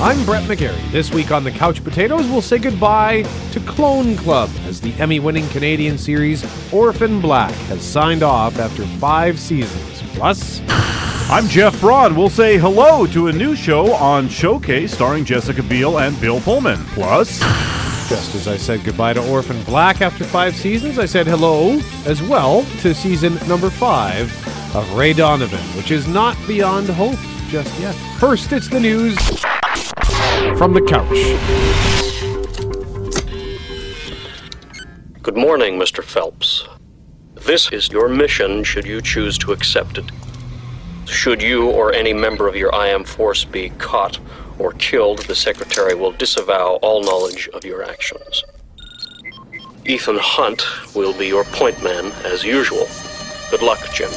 I'm Brett McGarry. This week on the Couch Potatoes, we'll say goodbye to Clone Club as the Emmy winning Canadian series Orphan Black has signed off after five seasons. Plus, I'm Jeff Broad. We'll say hello to a new show on Showcase starring Jessica Biel and Bill Pullman. Plus, just as I said goodbye to Orphan Black after five seasons, I said hello as well to season number five of Ray Donovan, which is not beyond hope just yet. First, it's the news from the couch. Good morning, Mr. Phelps. This is your mission should you choose to accept it. Should you or any member of your IM force be caught or killed, the Secretary will disavow all knowledge of your actions. Ethan Hunt will be your point man as usual. Good luck, Jim.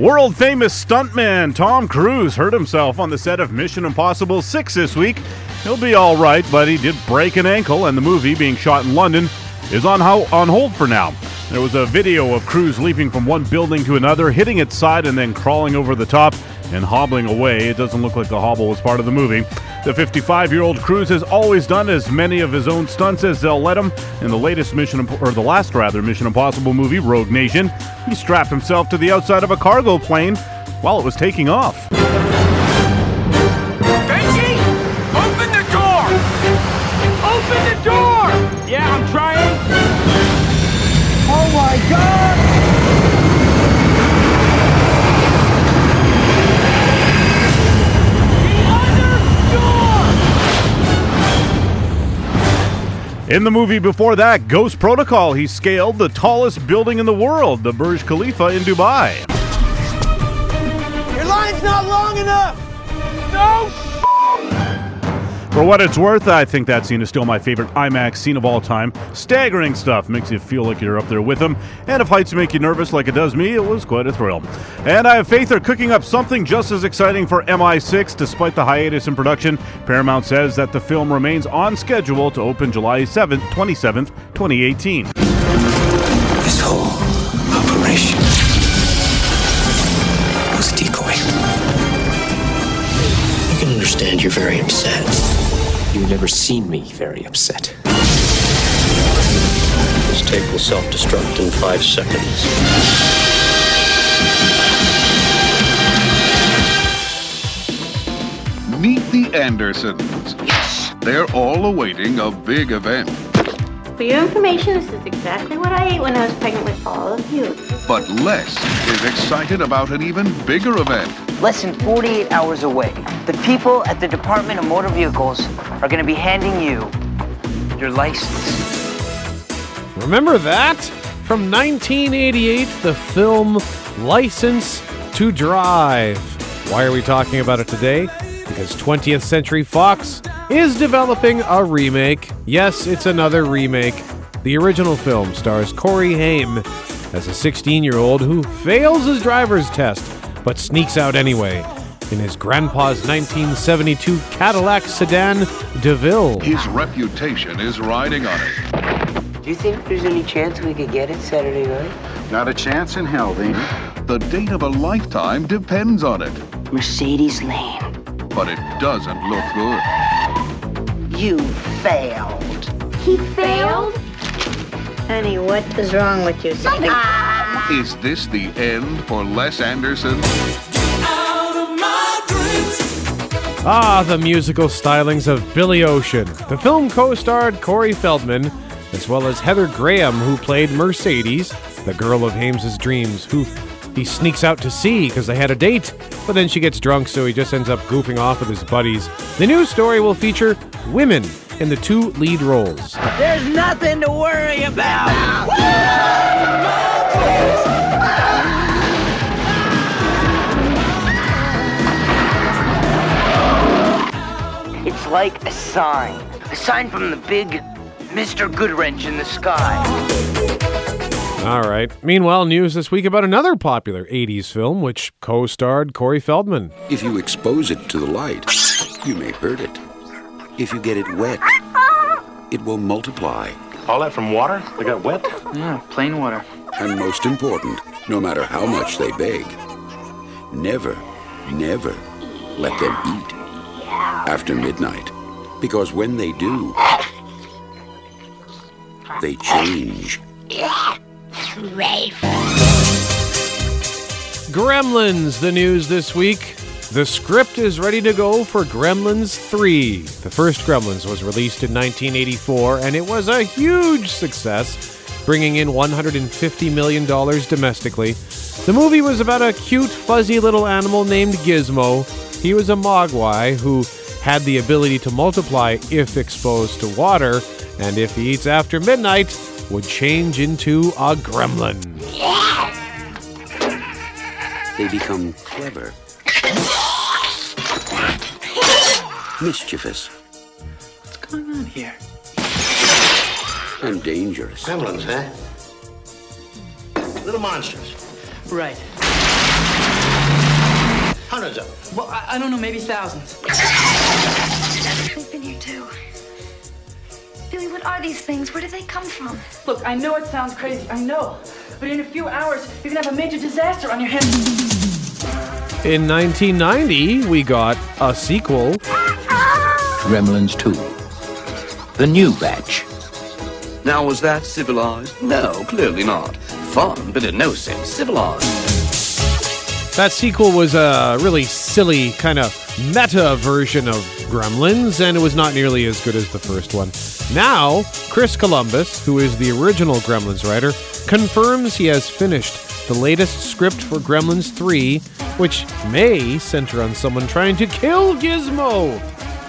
World famous stuntman Tom Cruise hurt himself on the set of Mission Impossible 6 this week. He'll be all right, but he did break an ankle, and the movie, being shot in London, is on, ho- on hold for now. There was a video of Cruise leaping from one building to another, hitting its side, and then crawling over the top and hobbling away. It doesn't look like the hobble was part of the movie. The 55 year old Cruise has always done as many of his own stunts as they'll let him. In the latest Mission, or the last rather, Mission Impossible movie, Rogue Nation, he strapped himself to the outside of a cargo plane while it was taking off. In the movie before that, Ghost Protocol, he scaled the tallest building in the world, the Burj Khalifa in Dubai. Your line's not long enough! No! For what it's worth, I think that scene is still my favorite IMAX scene of all time. Staggering stuff makes you feel like you're up there with them, and if heights make you nervous like it does me, it was quite a thrill. And I have faith they're cooking up something just as exciting for MI6 despite the hiatus in production. Paramount says that the film remains on schedule to open July 7th, 27th, 2018. This whole operation was a decoy. I can understand you're very upset. You've never seen me very upset. This tape will self destruct in five seconds. Meet the Andersons. Yes! They're all awaiting a big event, For your information, this is exactly what I ate when I was pregnant with all of you. but Les is excited about an even bigger event. Less than 48 hours away, the people at the Department of Motor Vehicles are going to be handing you your license. Remember that? From 1988, the film License to Drive. Why are we talking about it today? Because 20th Century Fox is developing a remake. Yes, it's another remake. The original film stars Corey Haim as a 16 year old who fails his driver's test but sneaks out anyway in his grandpa's 1972 Cadillac sedan DeVille. His reputation is riding on it. Do you think there's any chance we could get it Saturday night? Not a chance in hell, Dean. The date of a lifetime depends on it, Mercedes Lane. but it doesn't look good. You failed. He failed? Honey, what is wrong with you? Something. Is this the end for Les Anderson? Ah, the musical stylings of Billy Ocean. The film co starred Corey Feldman, as well as Heather Graham, who played Mercedes, the girl of Haim's dreams, who he sneaks out to see because they had a date, but then she gets drunk, so he just ends up goofing off with his buddies. The new story will feature women in the two lead roles. There's nothing to worry about. It's like a sign. A sign from the big Mr. Goodwrench in the sky. All right. Meanwhile, news this week about another popular 80s film which co starred Corey Feldman. If you expose it to the light, you may hurt it. If you get it wet, it will multiply. All that from water? They got wet? Yeah, plain water. And most important, no matter how much they beg, never, never let them eat. after midnight. Because when they do, they change. Gremlins, the news this week. The script is ready to go for Gremlins 3. The first Gremlins was released in 1984 and it was a huge success, bringing in $150 million domestically. The movie was about a cute, fuzzy little animal named Gizmo. He was a mogwai who had the ability to multiply if exposed to water, and if he eats after midnight, would change into a gremlin. They become clever, mischievous, What's going on here? and dangerous. Gremlins, huh? Little monsters. Right. Hundreds of them. Well, I, I don't know, maybe thousands. They've been here too. Billy, what are these things? Where do they come from? Look, I know it sounds crazy, I know. But in a few hours, you're gonna have a major disaster on your hands. In 1990, we got a sequel. Gremlins 2. The new batch. Now, was that civilized? No, clearly not. Fun, but in no sense civilized. That sequel was a really silly, kind of meta version of Gremlins, and it was not nearly as good as the first one. Now, Chris Columbus, who is the original Gremlins writer, confirms he has finished the latest script for Gremlins 3, which may center on someone trying to kill Gizmo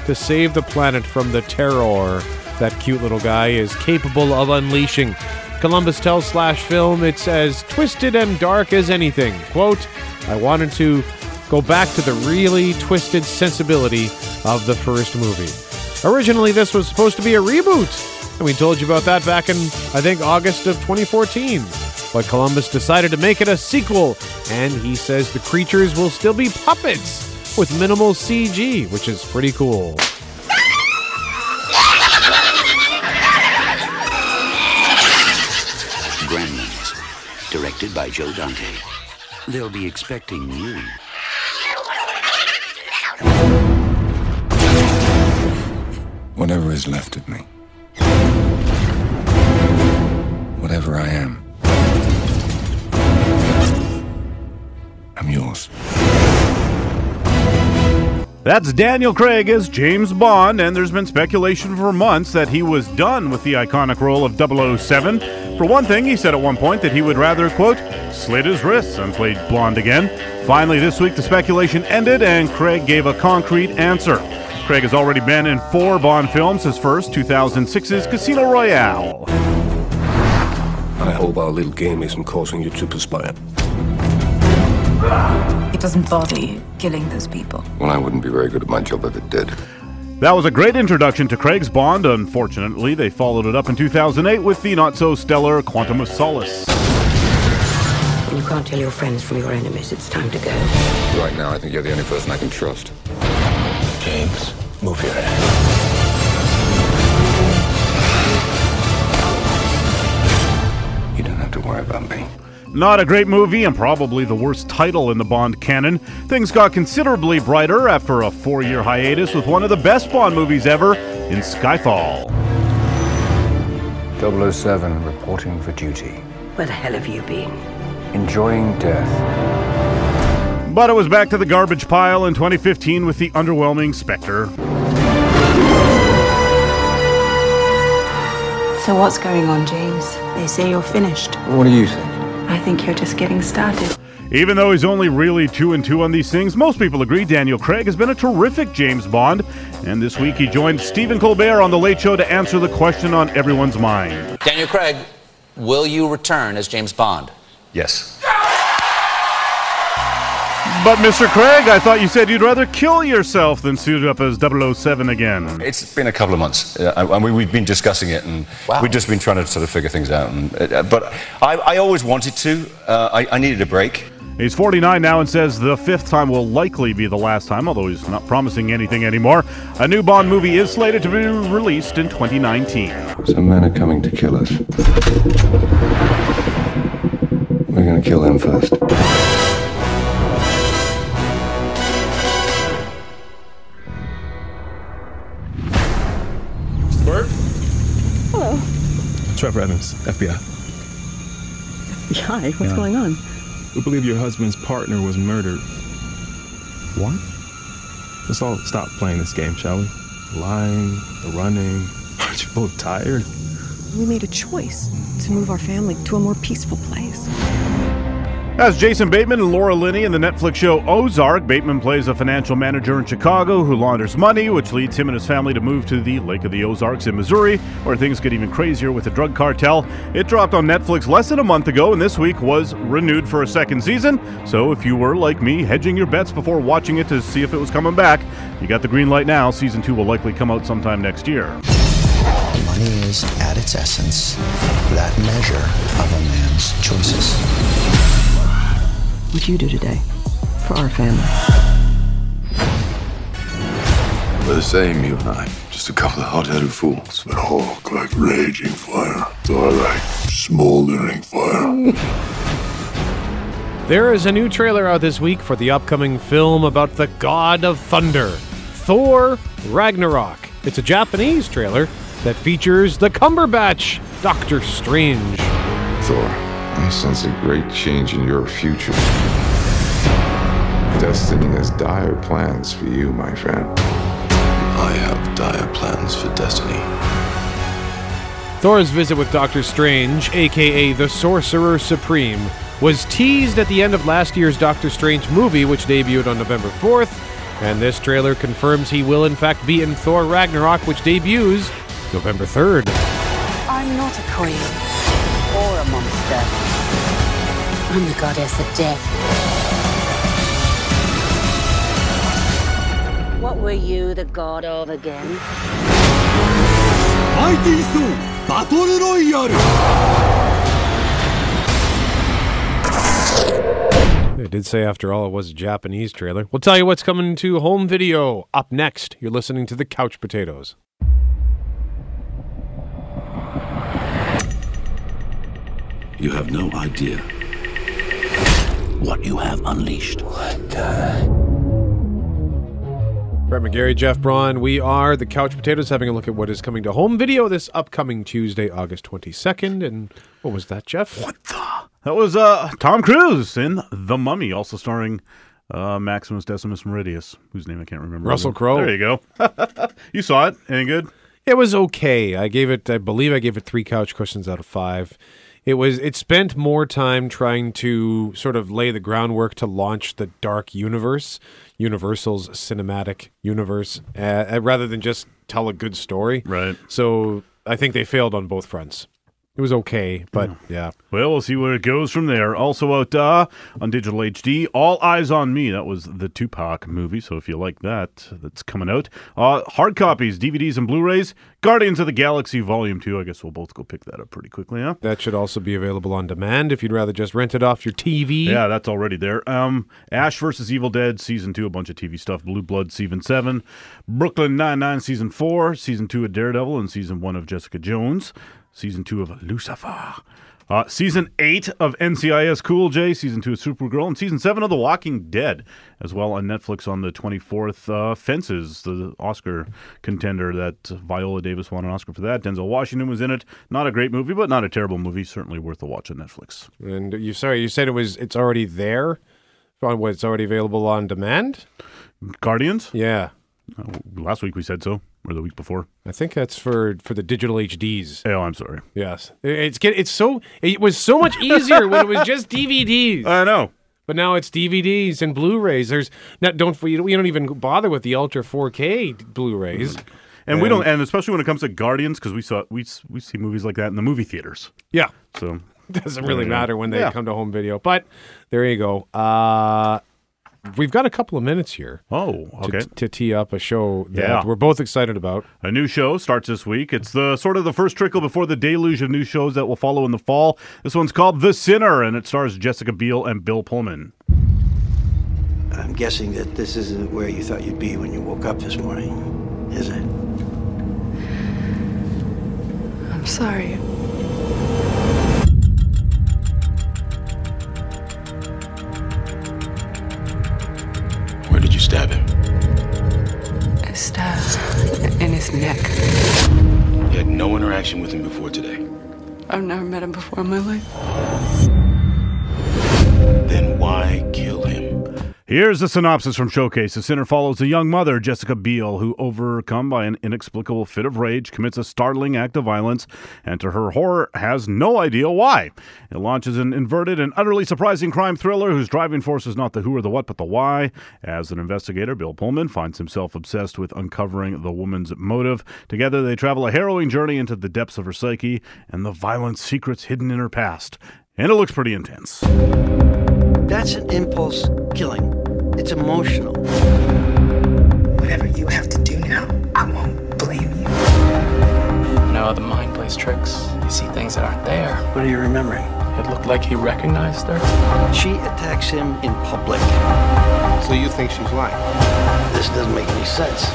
to save the planet from the terror that cute little guy is capable of unleashing. Columbus tells Slash Film it's as twisted and dark as anything. Quote, I wanted to go back to the really twisted sensibility of the first movie. Originally, this was supposed to be a reboot, and we told you about that back in, I think, August of 2014. But Columbus decided to make it a sequel, and he says the creatures will still be puppets with minimal CG, which is pretty cool. Gremlins, directed by Joe Dante. They'll be expecting you. Whatever is left of me. Whatever I am. I'm yours. That's Daniel Craig as James Bond, and there's been speculation for months that he was done with the iconic role of 007. For one thing, he said at one point that he would rather, quote, slit his wrists and play Bond again. Finally, this week the speculation ended, and Craig gave a concrete answer. Craig has already been in four Bond films, his first, 2006's Casino Royale. I hope our little game isn't causing you to perspire. It doesn't bother you killing those people. Well, I wouldn't be very good at my job if it did. That was a great introduction to Craig's Bond. Unfortunately, they followed it up in 2008 with the not so stellar Quantum of Solace. You can't tell your friends from your enemies. It's time to go. Right now, I think you're the only person I can trust. Not a great movie and probably the worst title in the Bond canon. Things got considerably brighter after a four year hiatus with one of the best Bond movies ever in Skyfall. 007 reporting for duty. Where the hell have you been? Enjoying death. But it was back to the garbage pile in 2015 with the underwhelming Spectre. So what's going on, James? They say you're finished. What do you think? I think you're just getting started. Even though he's only really two and two on these things, most people agree Daniel Craig has been a terrific James Bond. And this week he joined Stephen Colbert on The Late Show to answer the question on everyone's mind. Daniel Craig, will you return as James Bond? Yes. But Mr. Craig, I thought you said you'd rather kill yourself than suit up as 007 again. It's been a couple of months, uh, and we, we've been discussing it, and Wow. we've just been trying to sort of figure things out. And, uh, but I, I always wanted to. Uh, I, I needed a break. He's 49 now and says the fifth time will likely be the last time, although he's not promising anything anymore. A new Bond movie is slated to be released in 2019. Some men are coming to kill us. We're gonna kill them first. Trevor Evans, FBI. Hi, what's Yeah. going on? We believe your husband's partner was murdered. What? Let's all stop playing this game, shall we? The lying, the running. Aren't you both tired? We made a choice to move our family to a more peaceful place. As Jason Bateman and Laura Linney in the Netflix show Ozark, Bateman plays a financial manager in Chicago who launders money, which leads him and his family to move to the Lake of the Ozarks in Missouri, where things get even crazier with the drug cartel. It dropped on Netflix less than a month ago, and this week was renewed for a second season. So if you were, like me, hedging your bets before watching it to see if it was coming back, you got the green light now. Season two will likely come out sometime next year. Money is, at its essence, that measure of a man's choices. What'd you do today for our family? We're the same, you and I. Just a couple of hot-headed fools. But Hulk like raging fire. So I like smoldering fire. There is a new trailer out this week for the upcoming film about the god of thunder, Thor Ragnarok. It's a Japanese trailer that features the Cumberbatch, Doctor Strange. Thor, I sense a great change in your future. Destiny has dire plans for you, my friend. I have dire plans for Destiny. Thor's visit with Doctor Strange, aka the Sorcerer Supreme, was teased at the end of last year's Doctor Strange movie, which debuted on November 4th, and this trailer confirms he will in fact be in Thor Ragnarok, which debuts November 3rd. I'm not a queen or a monster. I'm the goddess of death. What were you the god of again? Mighty Soul Battle Royale! They did say, after all, it was a Japanese trailer. We'll tell you what's coming to home video up next. You're listening to the Couch Potatoes. You have no idea what you have unleashed. What the? Brett McGarry, Jeff Braun. We are the Couch Potatoes having a look at what is coming to home video this upcoming Tuesday, August 22nd. And what was that, Jeff? What the? That was uh, Tom Cruise in The Mummy, also starring uh, Maximus Decimus Meridius, whose name I can't remember. Russell Crowe. There you go. you saw it. Any good? It was okay. I gave it, I believe I gave it three couch cushions out of five. It was, it spent more time trying to sort of lay the groundwork to launch the dark universe, Universal's cinematic universe, uh, rather than just tell a good story. Right. So I think they failed on both fronts. It was okay, but yeah. Well, we'll see where it goes from there. Also out uh, on digital HD, All Eyez on Me. That was the Tupac movie. So if you like that, that's coming out. Uh, hard copies, DVDs, and Blu-rays. Guardians of the Galaxy Volume Two. I guess we'll both go pick that up pretty quickly, huh? That should also be available on demand if you'd rather just rent it off your TV. Yeah, that's already there. Um, Ash versus Evil Dead season two, a bunch of TV stuff. Blue Blood season seven, Brooklyn Nine Nine season four, season two of Daredevil, and season one of Jessica Jones, season two of Lucifer. Uh, season 8 of NCIS Cool J, season 2 of Supergirl, and season 7 of The Walking Dead, as well on Netflix on the 24th. Uh, Fences, the Oscar contender that Viola Davis won an Oscar for that. Denzel Washington was in it. Not a great movie, but not a terrible movie. Certainly worth a watch on Netflix. And you sorry, you said it was it's already there. On what it's already available on demand? Guardians? Yeah. Uh, last week we said so, or the week before. I think that's for for the digital HDs. Oh, I'm sorry. Yes, it's get it's so it was so much easier when it was just DVDs. I know, but now it's DVDs and Blu-rays. There's not don't we don't even bother with the Ultra 4K Blu-rays. And, we don't, and especially when it comes to Guardians, because we saw we we see movies like that in the movie theaters. Yeah, so doesn't really matter when they Yeah. come to home video. But there you go. Uh, we've got a couple of minutes here. Oh, okay. To, to tee up a show that Yeah. we're both excited about. A new show starts this week. It's the sort of the first trickle before the deluge of new shows that will follow in the fall. This one's called The Sinner, and it stars Jessica Biel and Bill Pullman. I'm guessing that this isn't where you thought you'd be when you woke up this morning, is it? I'm sorry. I've never met him before in my life. Here's a synopsis from Showcase. The Sinner follows a young mother, Jessica Biel, who, overcome by an inexplicable fit of rage, commits a startling act of violence, and to her horror, has no idea why. It launches an inverted and utterly surprising crime thriller whose driving force is not the who or the what, but the why. As an investigator, Bill Pullman finds himself obsessed with uncovering the woman's motive. Together, they travel a harrowing journey into the depths of her psyche and the violent secrets hidden in her past. And it looks pretty intense. That's an impulse killing. It's emotional. Whatever you have to do now, I won't blame you. You know how the mind plays tricks. You see things that aren't there. What are you remembering? It looked like he recognized her. She attacks him in public. So you think she's lying? This doesn't make any sense.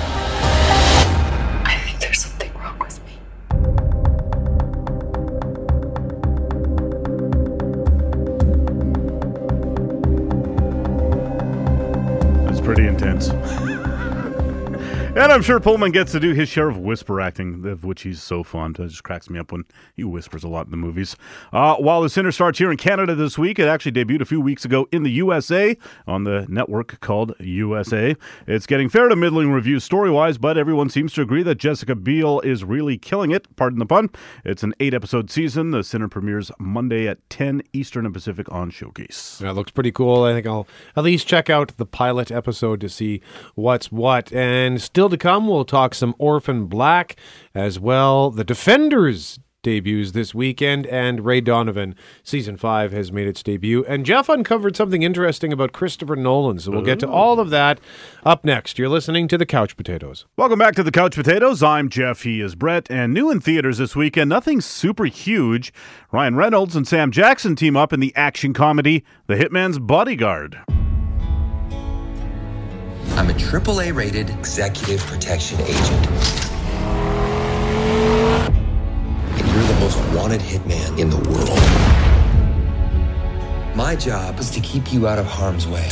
And I'm sure Pullman gets to do his share of whisper acting, of which he's so fond. It just cracks me up when he whispers a lot in the movies. Uh, while The Sinner starts here in Canada this week, it actually debuted a few weeks ago in the USA on the network called USA. It's getting fair to middling reviews story wise, but everyone seems to agree that Jessica Biel is really killing it. Pardon the pun. It's an eight episode season. The Sinner premieres Monday at 10 Eastern and Pacific on Showcase. That looks pretty cool. I think I'll at least check out the pilot episode to see what's what. And still to come, we'll talk some Orphan Black as well. The Defenders debuts this weekend, and Ray Donovan season five has made its debut. And Jeff uncovered something interesting about Christopher Nolan, so we'll get to all of that up next. You're listening to the Couch Potatoes. Welcome back to the Couch Potatoes. I'm Jeff. He is Brett. And new in theaters this weekend, nothing super huge. Ryan Reynolds and Sam Jackson team up in the action comedy The Hitman's Bodyguard. I'm a AAA rated executive protection agent. And you're the most wanted hitman in the world. My job is to keep you out of harm's way.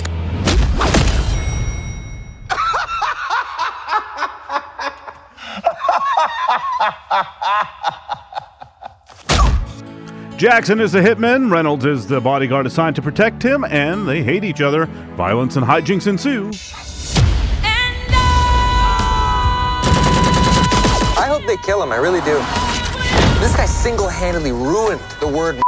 Jackson is the hitman, Reynolds is the bodyguard assigned to protect him, and they hate each other. Violence and hijinks ensue. Hope they kill him. I really do. This guy single-handedly ruined the word.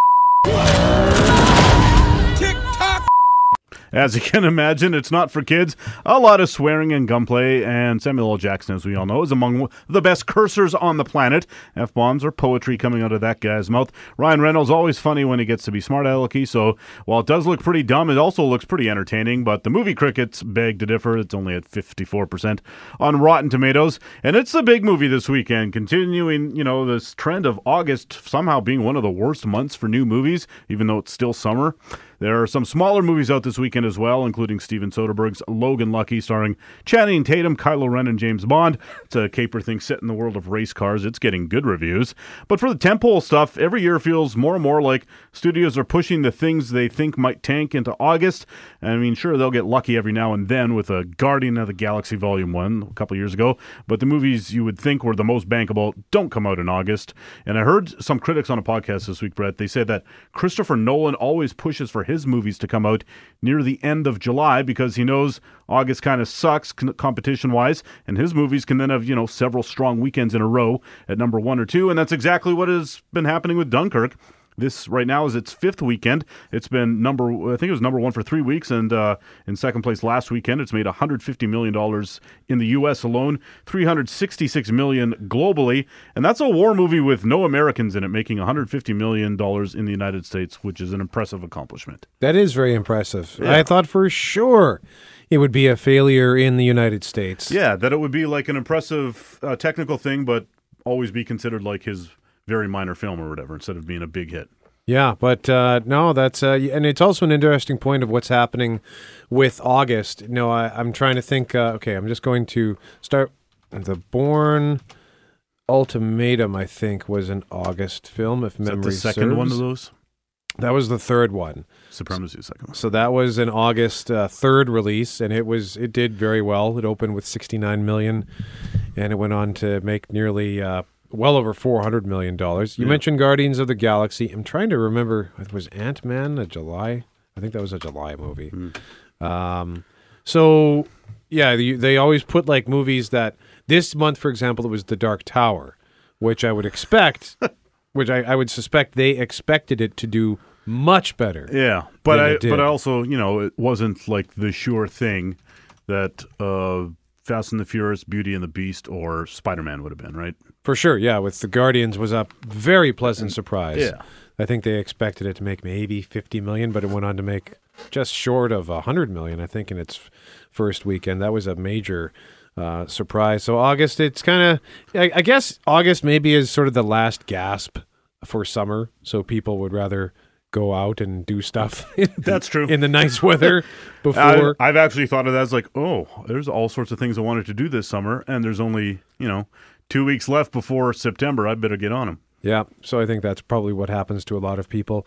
As you can imagine, it's not for kids. A lot of swearing and gunplay, and Samuel L. Jackson, as we all know, is among the best cursors on the planet. F bombs are poetry coming out of that guy's mouth. Ryan Reynolds always funny when he gets to be smart alecky, so while it does look pretty dumb, it also looks pretty entertaining. But the movie Crickets beg to differ. It's only at 54% on Rotten Tomatoes, and it's a big movie this weekend, continuing, you know, this trend of August somehow being one of the worst months for new movies, even though it's still summer. There are some smaller movies out this weekend as well, including Steven Soderbergh's Logan Lucky, starring Channing Tatum, Kylo Ren, and James Bond. It's a caper thing set in the world of race cars. It's getting good reviews. But for the tentpole stuff, every year feels more and more like studios are pushing the things they think might tank into August. I mean, sure, they'll get lucky every now and then with a Guardian of the Galaxy Volume 1 a couple years ago, but the movies you would think were the most bankable don't come out in August. And I heard some critics on a podcast this week, Brett, they said that Christopher Nolan always pushes for his movies to come out near the end of July because he knows August kind of sucks competition wise, and his movies can then have, you know, several strong weekends in a row at number one or two. And that's exactly what has been happening with Dunkirk. This right now is its fifth weekend. It's been number, I think it was number one for three weeks, and uh, in second place last weekend. It's made 150 million dollars in the U.S. alone, 366 million globally, and that's a war movie with no Americans in it, making 150 million dollars in the United States, which is an impressive accomplishment. That is very impressive. Yeah. I thought for sure it would be a failure in the United States. Yeah, that it would be like an impressive uh, technical thing, but always be considered like his very minor film or whatever, instead of being a big hit. Yeah, but uh, no, that's uh, and it's also an interesting point of what's happening with August. No, I, I'm trying to think. Uh, okay, I'm just going to start. The Bourne Ultimatum, I think, was an August film. If Is that memory the second serves. one of those? That was the third one. Supremacy, second one. So that was an August uh, third release, and it was it did very well. It opened with 69 million, and it went on to make nearly uh, well over four hundred million dollars. You Yeah. mentioned Guardians of the Galaxy. I'm trying to remember. It was Ant Man a July. I think that was a July movie. Um, so yeah, they, they always put like movies that this month, for example, it was The Dark Tower, which I would expect, which I, I would suspect they expected it to do much better. Yeah, but I but also you know it wasn't like the sure thing that uh, Fast and the Furious, Beauty and the Beast, or Spider Man would have been right. For sure, yeah. With the Guardians was a very pleasant surprise. Yeah. I think they expected it to make maybe 50 million, but it went on to make just short of 100 million, I think, in its first weekend. That was a major uh, surprise. So August, it's kind of, I, I guess August maybe is sort of the last gasp for summer. So people would rather go out and do stuff. That's true. in the nice weather before. I, I've actually thought of that as like, oh, there's all sorts of things I wanted to do this summer, and there's only you know two weeks left before September. I better get on them. Yeah, so I think that's probably what happens to a lot of people,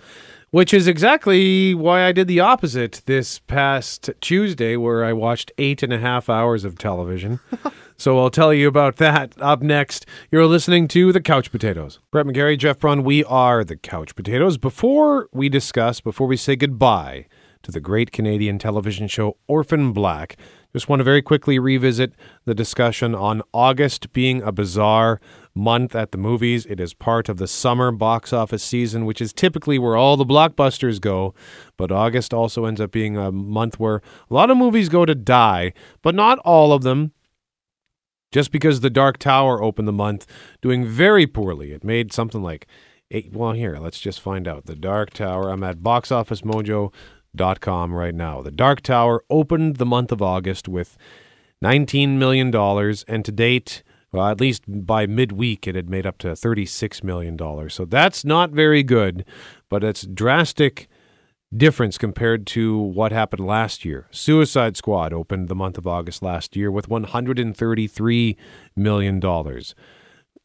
which is exactly why I did the opposite this past Tuesday, where I watched eight and a half hours of television. so I'll tell you about that up next. You're listening to The Couch Potatoes. Brett McGarry, Jeff Braun, we are The Couch Potatoes. Before we discuss, before we say goodbye to the great Canadian television show Orphan Black, just want to very quickly revisit the discussion on August being a bizarre month at the movies. It is part of the summer box office season, which is typically where all the blockbusters go. But August also ends up being a month where a lot of movies go to die, but not all of them. Just because The Dark Tower opened the month doing very poorly. It made something like eight. Well, here, let's just find out. The Dark Tower, I'm at boxofficemojo.com right now. The Dark Tower opened the month of August with $19 million, and to date, well, at least by midweek, it had made up to $36 million. So that's not very good, but it's drastic difference compared to what happened last year. Suicide Squad opened the month of August last year with $133 million,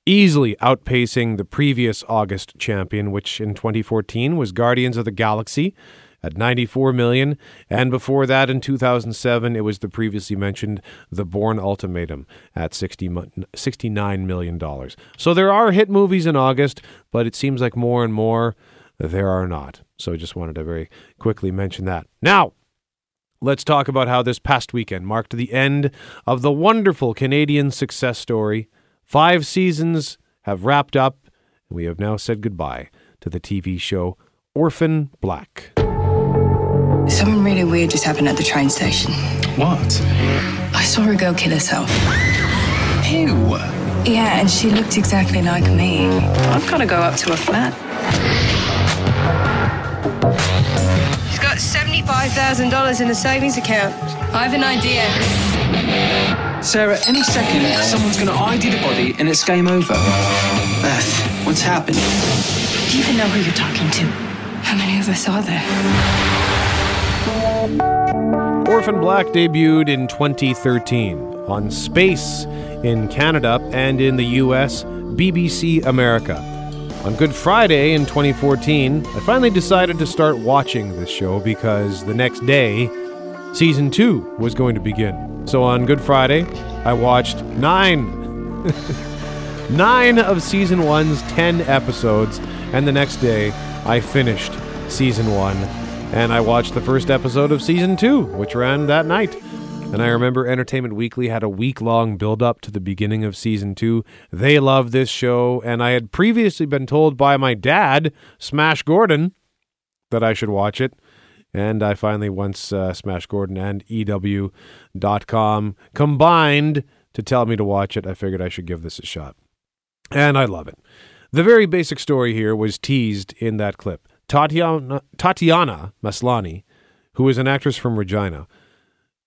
easily outpacing the previous August champion, which in 2014 was Guardians of the Galaxy at 94 million and before that in 2007 it was the previously mentioned The Bourne Ultimatum at 60 69 million dollars. So there are hit movies in August, but it seems like more and more there are not. So I just wanted to very quickly mention that. Now, let's talk about how this past weekend marked the end of the wonderful Canadian success story. Five seasons have wrapped up, and we have now said goodbye to the TV show Orphan Black. Something really weird just happened at the train station. What? I saw a girl kill herself. Ew. Yeah, and she looked exactly like me. I've got to go up to her flat. She's got $75,000 in a savings account. I have an idea. Sarah, any second, someone's going to ID the body and it's game over. Beth, what's happened? Do you even know who you're talking to? How many of us are there? Orphan Black debuted in 2013 on Space in Canada and in the US, BBC America. On Good Friday in 2014, I finally decided to start watching this show because the next day, season two was going to begin. So on Good Friday, I watched nine, nine of season one's 10 episodes, and the next day, I finished season one and I watched the first episode of season two, which ran that night. And I remember Entertainment Weekly had a week long build up to the beginning of season two. They loved this show, and I had previously been told by my dad, Smash Gordon, that I should watch it. And I finally, once uh, Smash Gordon and EW.com combined to tell me to watch it, I figured I should give this a shot. And I love it. The very basic story here was teased in that clip. Tatiana, Tatiana Maslany, who is an actress from Regina,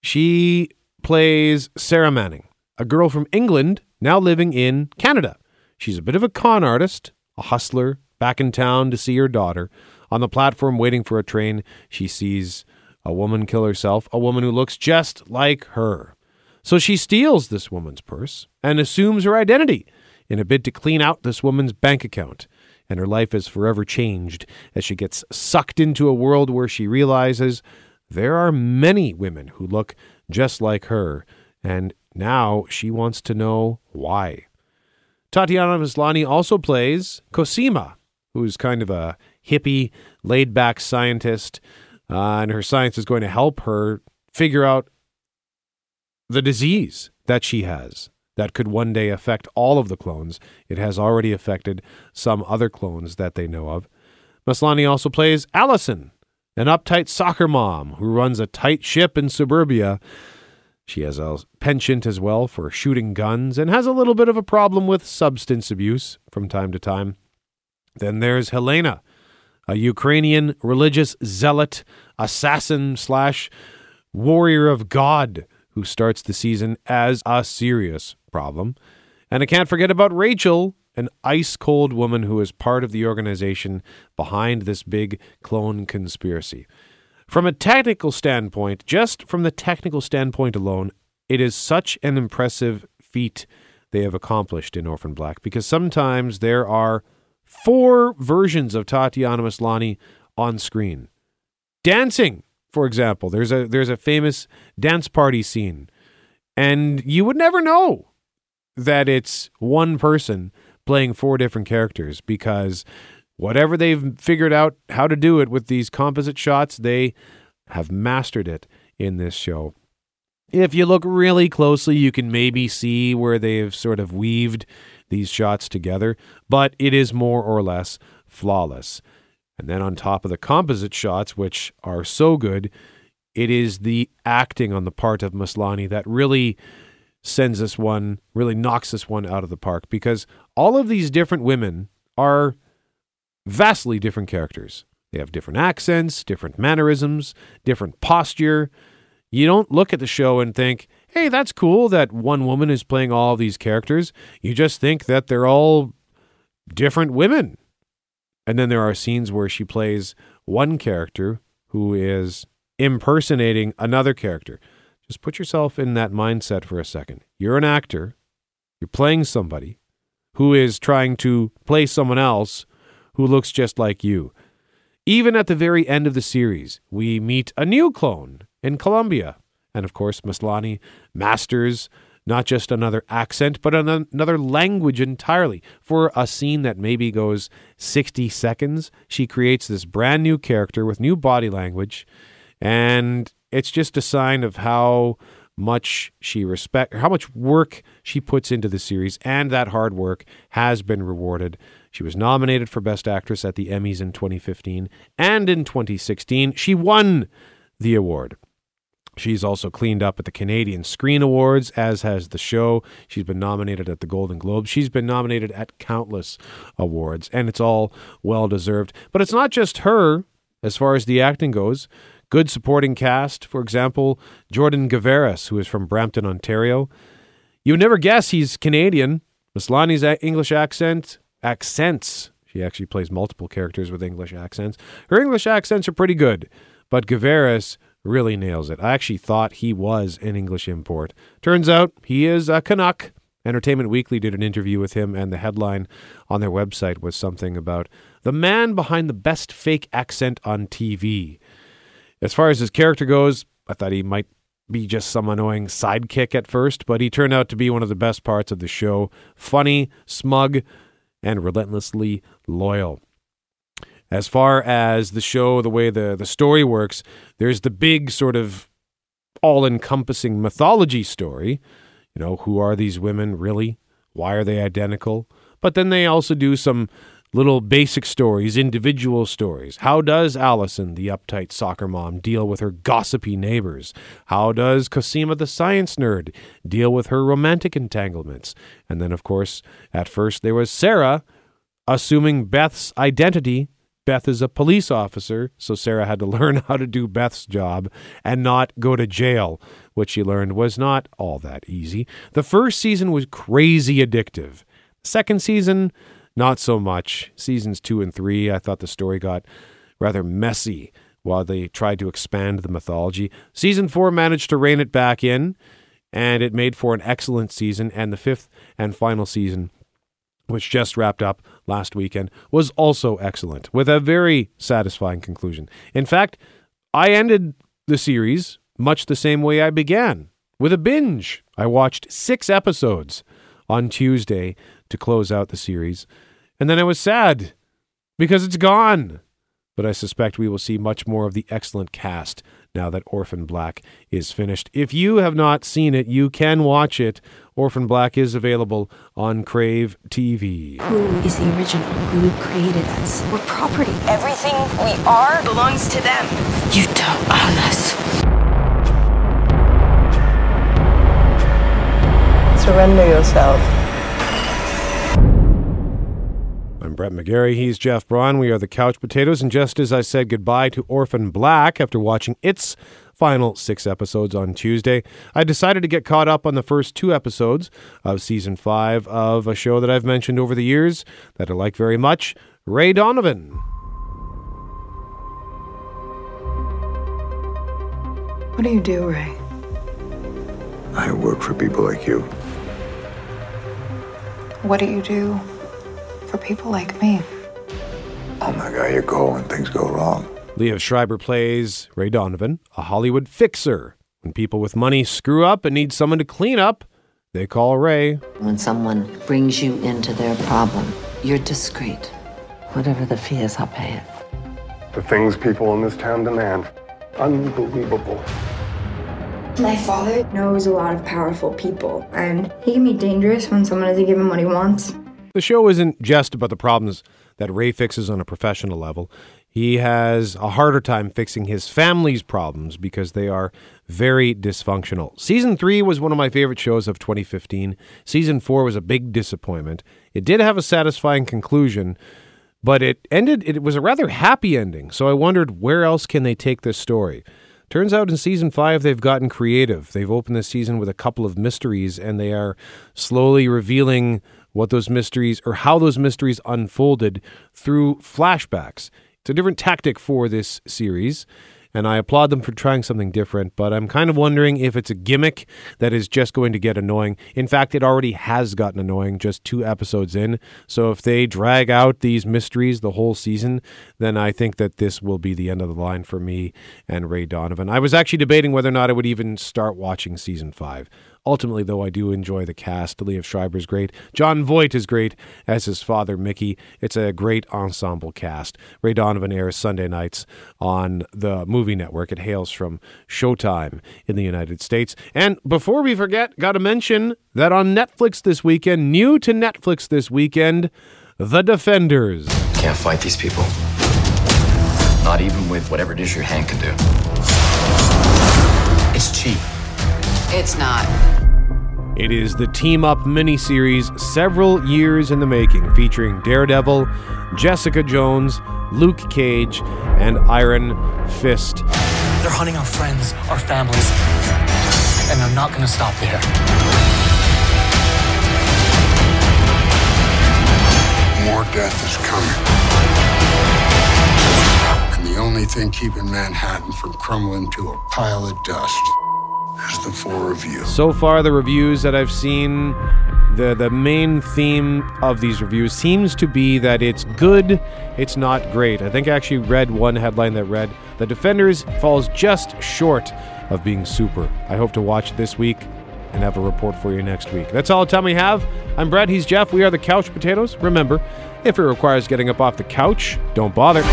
she plays Sarah Manning, a girl from England now living in Canada. She's a bit of a con artist, a hustler, back in town to see her daughter. On the platform waiting for a train, she sees a woman kill herself, a woman who looks just like her. So she steals this woman's purse and assumes her identity in a bid to clean out this woman's bank account and her life is forever changed as she gets sucked into a world where she realizes there are many women who look just like her, and now she wants to know why. Tatiana Maslany also plays Cosima, who's kind of a hippie, laid back scientist, uh, and her science is going to help her figure out the disease that she has that could one day affect all of the clones. It has already affected some other clones that they know of. Maslany also plays Allison, an uptight soccer mom who runs a tight ship in suburbia. She has a penchant as well for shooting guns and has a little bit of a problem with substance abuse from time to time. Then there's Helena, a Ukrainian religious zealot, assassin slash warrior of God who starts the season as a serious problem. And I can't forget about Rachel, an ice cold woman who is part of the organization behind this big clone conspiracy. From a technical standpoint, just from the technical standpoint alone, it is such an impressive feat they have accomplished in Orphan Black because sometimes there are four versions of Tatiana Maslany on screen. Dancing, for example, there's a there's a famous dance party scene, and you would never know that it's one person playing four different characters because whatever they've figured out how to do it with these composite shots, they have mastered it in this show. If you look really closely, you can maybe see where they've sort of weaved these shots together, but it is more or less flawless. And then on top of the composite shots, which are so good, it is the acting on the part of Maslany that really sends this one, really knocks this one out of the park because all of these different women are vastly different characters. They have different accents, different mannerisms, different posture. You don't look at the show and think, hey, that's cool that one woman is playing all these characters. You just think that they're all different women. And then there are scenes where she plays one character who is impersonating another character. Just put yourself in that mindset for a second. You're an actor, you're playing somebody who is trying to play someone else who looks just like you. Even at the very end of the series, we meet a new clone in Colombia. And of course, Maslany masters not just another accent, but another language entirely. For a scene that maybe goes 60 seconds, she creates this brand new character with new body language. And it's just a sign of how much she respect how much work she puts into the series and that hard work has been rewarded. She was nominated for best actress at the Emmys in 2015 and in 2016 she won the award. She's also cleaned up at the Canadian Screen Awards, as has the show. She's been nominated at the Golden Globes. She's been nominated at countless awards, and it's all well deserved. But it's not just her as far as the acting goes. Good supporting cast, for example, Jordan Gavaris, who is from Brampton, Ontario. You would never guess he's Canadian. Maslany's English accent, accents. She actually plays multiple characters with English accents. Her English accents are pretty good, but Gavaris really nails it. I actually thought he was an English import. Turns out he is a Canuck. Entertainment Weekly did an interview with him, and the headline on their website was something about the man behind the best fake accent on TV. As far as his character goes, I thought he might be just some annoying sidekick at first, but he turned out to be one of the best parts of the show. Funny, smug, and relentlessly loyal. As far as the show, the way the, the story works, there's the big sort of all encompassing mythology story. You know, who are these women really? Why are they identical? But then they also do some little basic stories, individual stories. How does Allison, the uptight soccer mom, deal with her gossipy neighbors? How does Cosima, the science nerd, deal with her romantic entanglements? And then, of course, at first there was Sarah, assuming Beth's identity. Beth is a police officer, so Sarah had to learn how to do Beth's job and not go to jail, which she learned was not all that easy. The first season was crazy addictive. Second season, not so much. Seasons two and three, I thought the story got rather messy while they tried to expand the mythology. Season four managed to rein it back in, and it made for an excellent season. And the fifth and final season, which just wrapped up last weekend, was also excellent, with a very satisfying conclusion. In fact, I ended the series much the same way I began with a binge. I watched six episodes on Tuesday to close out the series. And then I was sad because it's gone. But I suspect we will see much more of the excellent cast now that Orphan Black is finished. If you have not seen it, you can watch it. Orphan Black is available on Crave TV. Who is the original? Who created us? We're property. Everything we are belongs to them. You don't own us. Surrender yourself. I'm Brett McGarry. He's Jeff Braun. We are the Couch Potatoes. And just as I said goodbye to Orphan Black after watching its final six episodes on Tuesday, I decided to get caught up on the first two episodes of season five of a show that I've mentioned over the years that I like very much Ray Donovan. What do you do, Ray? I work for people like you. What do you do for people like me? Oh I'm the guy you call when things go wrong. Liev Schreiber plays Ray Donovan, a Hollywood fixer. When people with money screw up and need someone to clean up, they call Ray. When someone brings you into their problem, you're discreet. Whatever the fee is, I'll pay it. The things people in this town demand. Unbelievable. My father knows a lot of powerful people, and he can be dangerous when someone doesn't give him what he wants. The show isn't just about the problems that Ray fixes on a professional level. He has a harder time fixing his family's problems because they are very dysfunctional. Season 3 was one of my favorite shows of 2015. Season 4 was a big disappointment. It did have a satisfying conclusion, but it ended it was a rather happy ending. So I wondered where else can they take this story? Turns out in season five, they've gotten creative. They've opened the season with a couple of mysteries, and they are slowly revealing what those mysteries or how those mysteries unfolded through flashbacks. It's a different tactic for this series, and I applaud them for trying something different, but I'm kind of wondering if it's a gimmick that is just going to get annoying. In fact, it already has gotten annoying just two episodes in. So if they drag out these mysteries the whole season, then I think that this will be the end of the line for me and Ray Donovan. I was actually debating whether or not I would even start watching season five. Ultimately, though, I do enjoy the cast. Liev Schreiber is great. Jon Voight is great as his father, Mickey. It's a great ensemble cast. Ray Donovan airs Sunday nights on the movie network. It hails from Showtime in the United States. And before we forget, got to mention that on Netflix this weekend, new to Netflix this weekend, The Defenders. Can't fight these people. Not even with whatever dish your hand can do. It's cheap. It's not. It is the Team Up miniseries, several years in the making, featuring Daredevil, Jessica Jones, Luke Cage, and Iron Fist. They're hunting our friends, our families, and they're not gonna stop there. More death is coming. And the only thing keeping Manhattan from crumbling to a pile of dust the four of you. So far, the reviews that I've seen, the the main theme of these reviews seems to be that it's good, it's not great. I think I actually read one headline that read, "The Defenders falls just short of being super." I hope to watch this week and have a report for you next week. That's all the time we have. I'm Brett. He's Jeff. We are the Couch Potatoes. Remember, if it requires getting up off the couch, don't bother.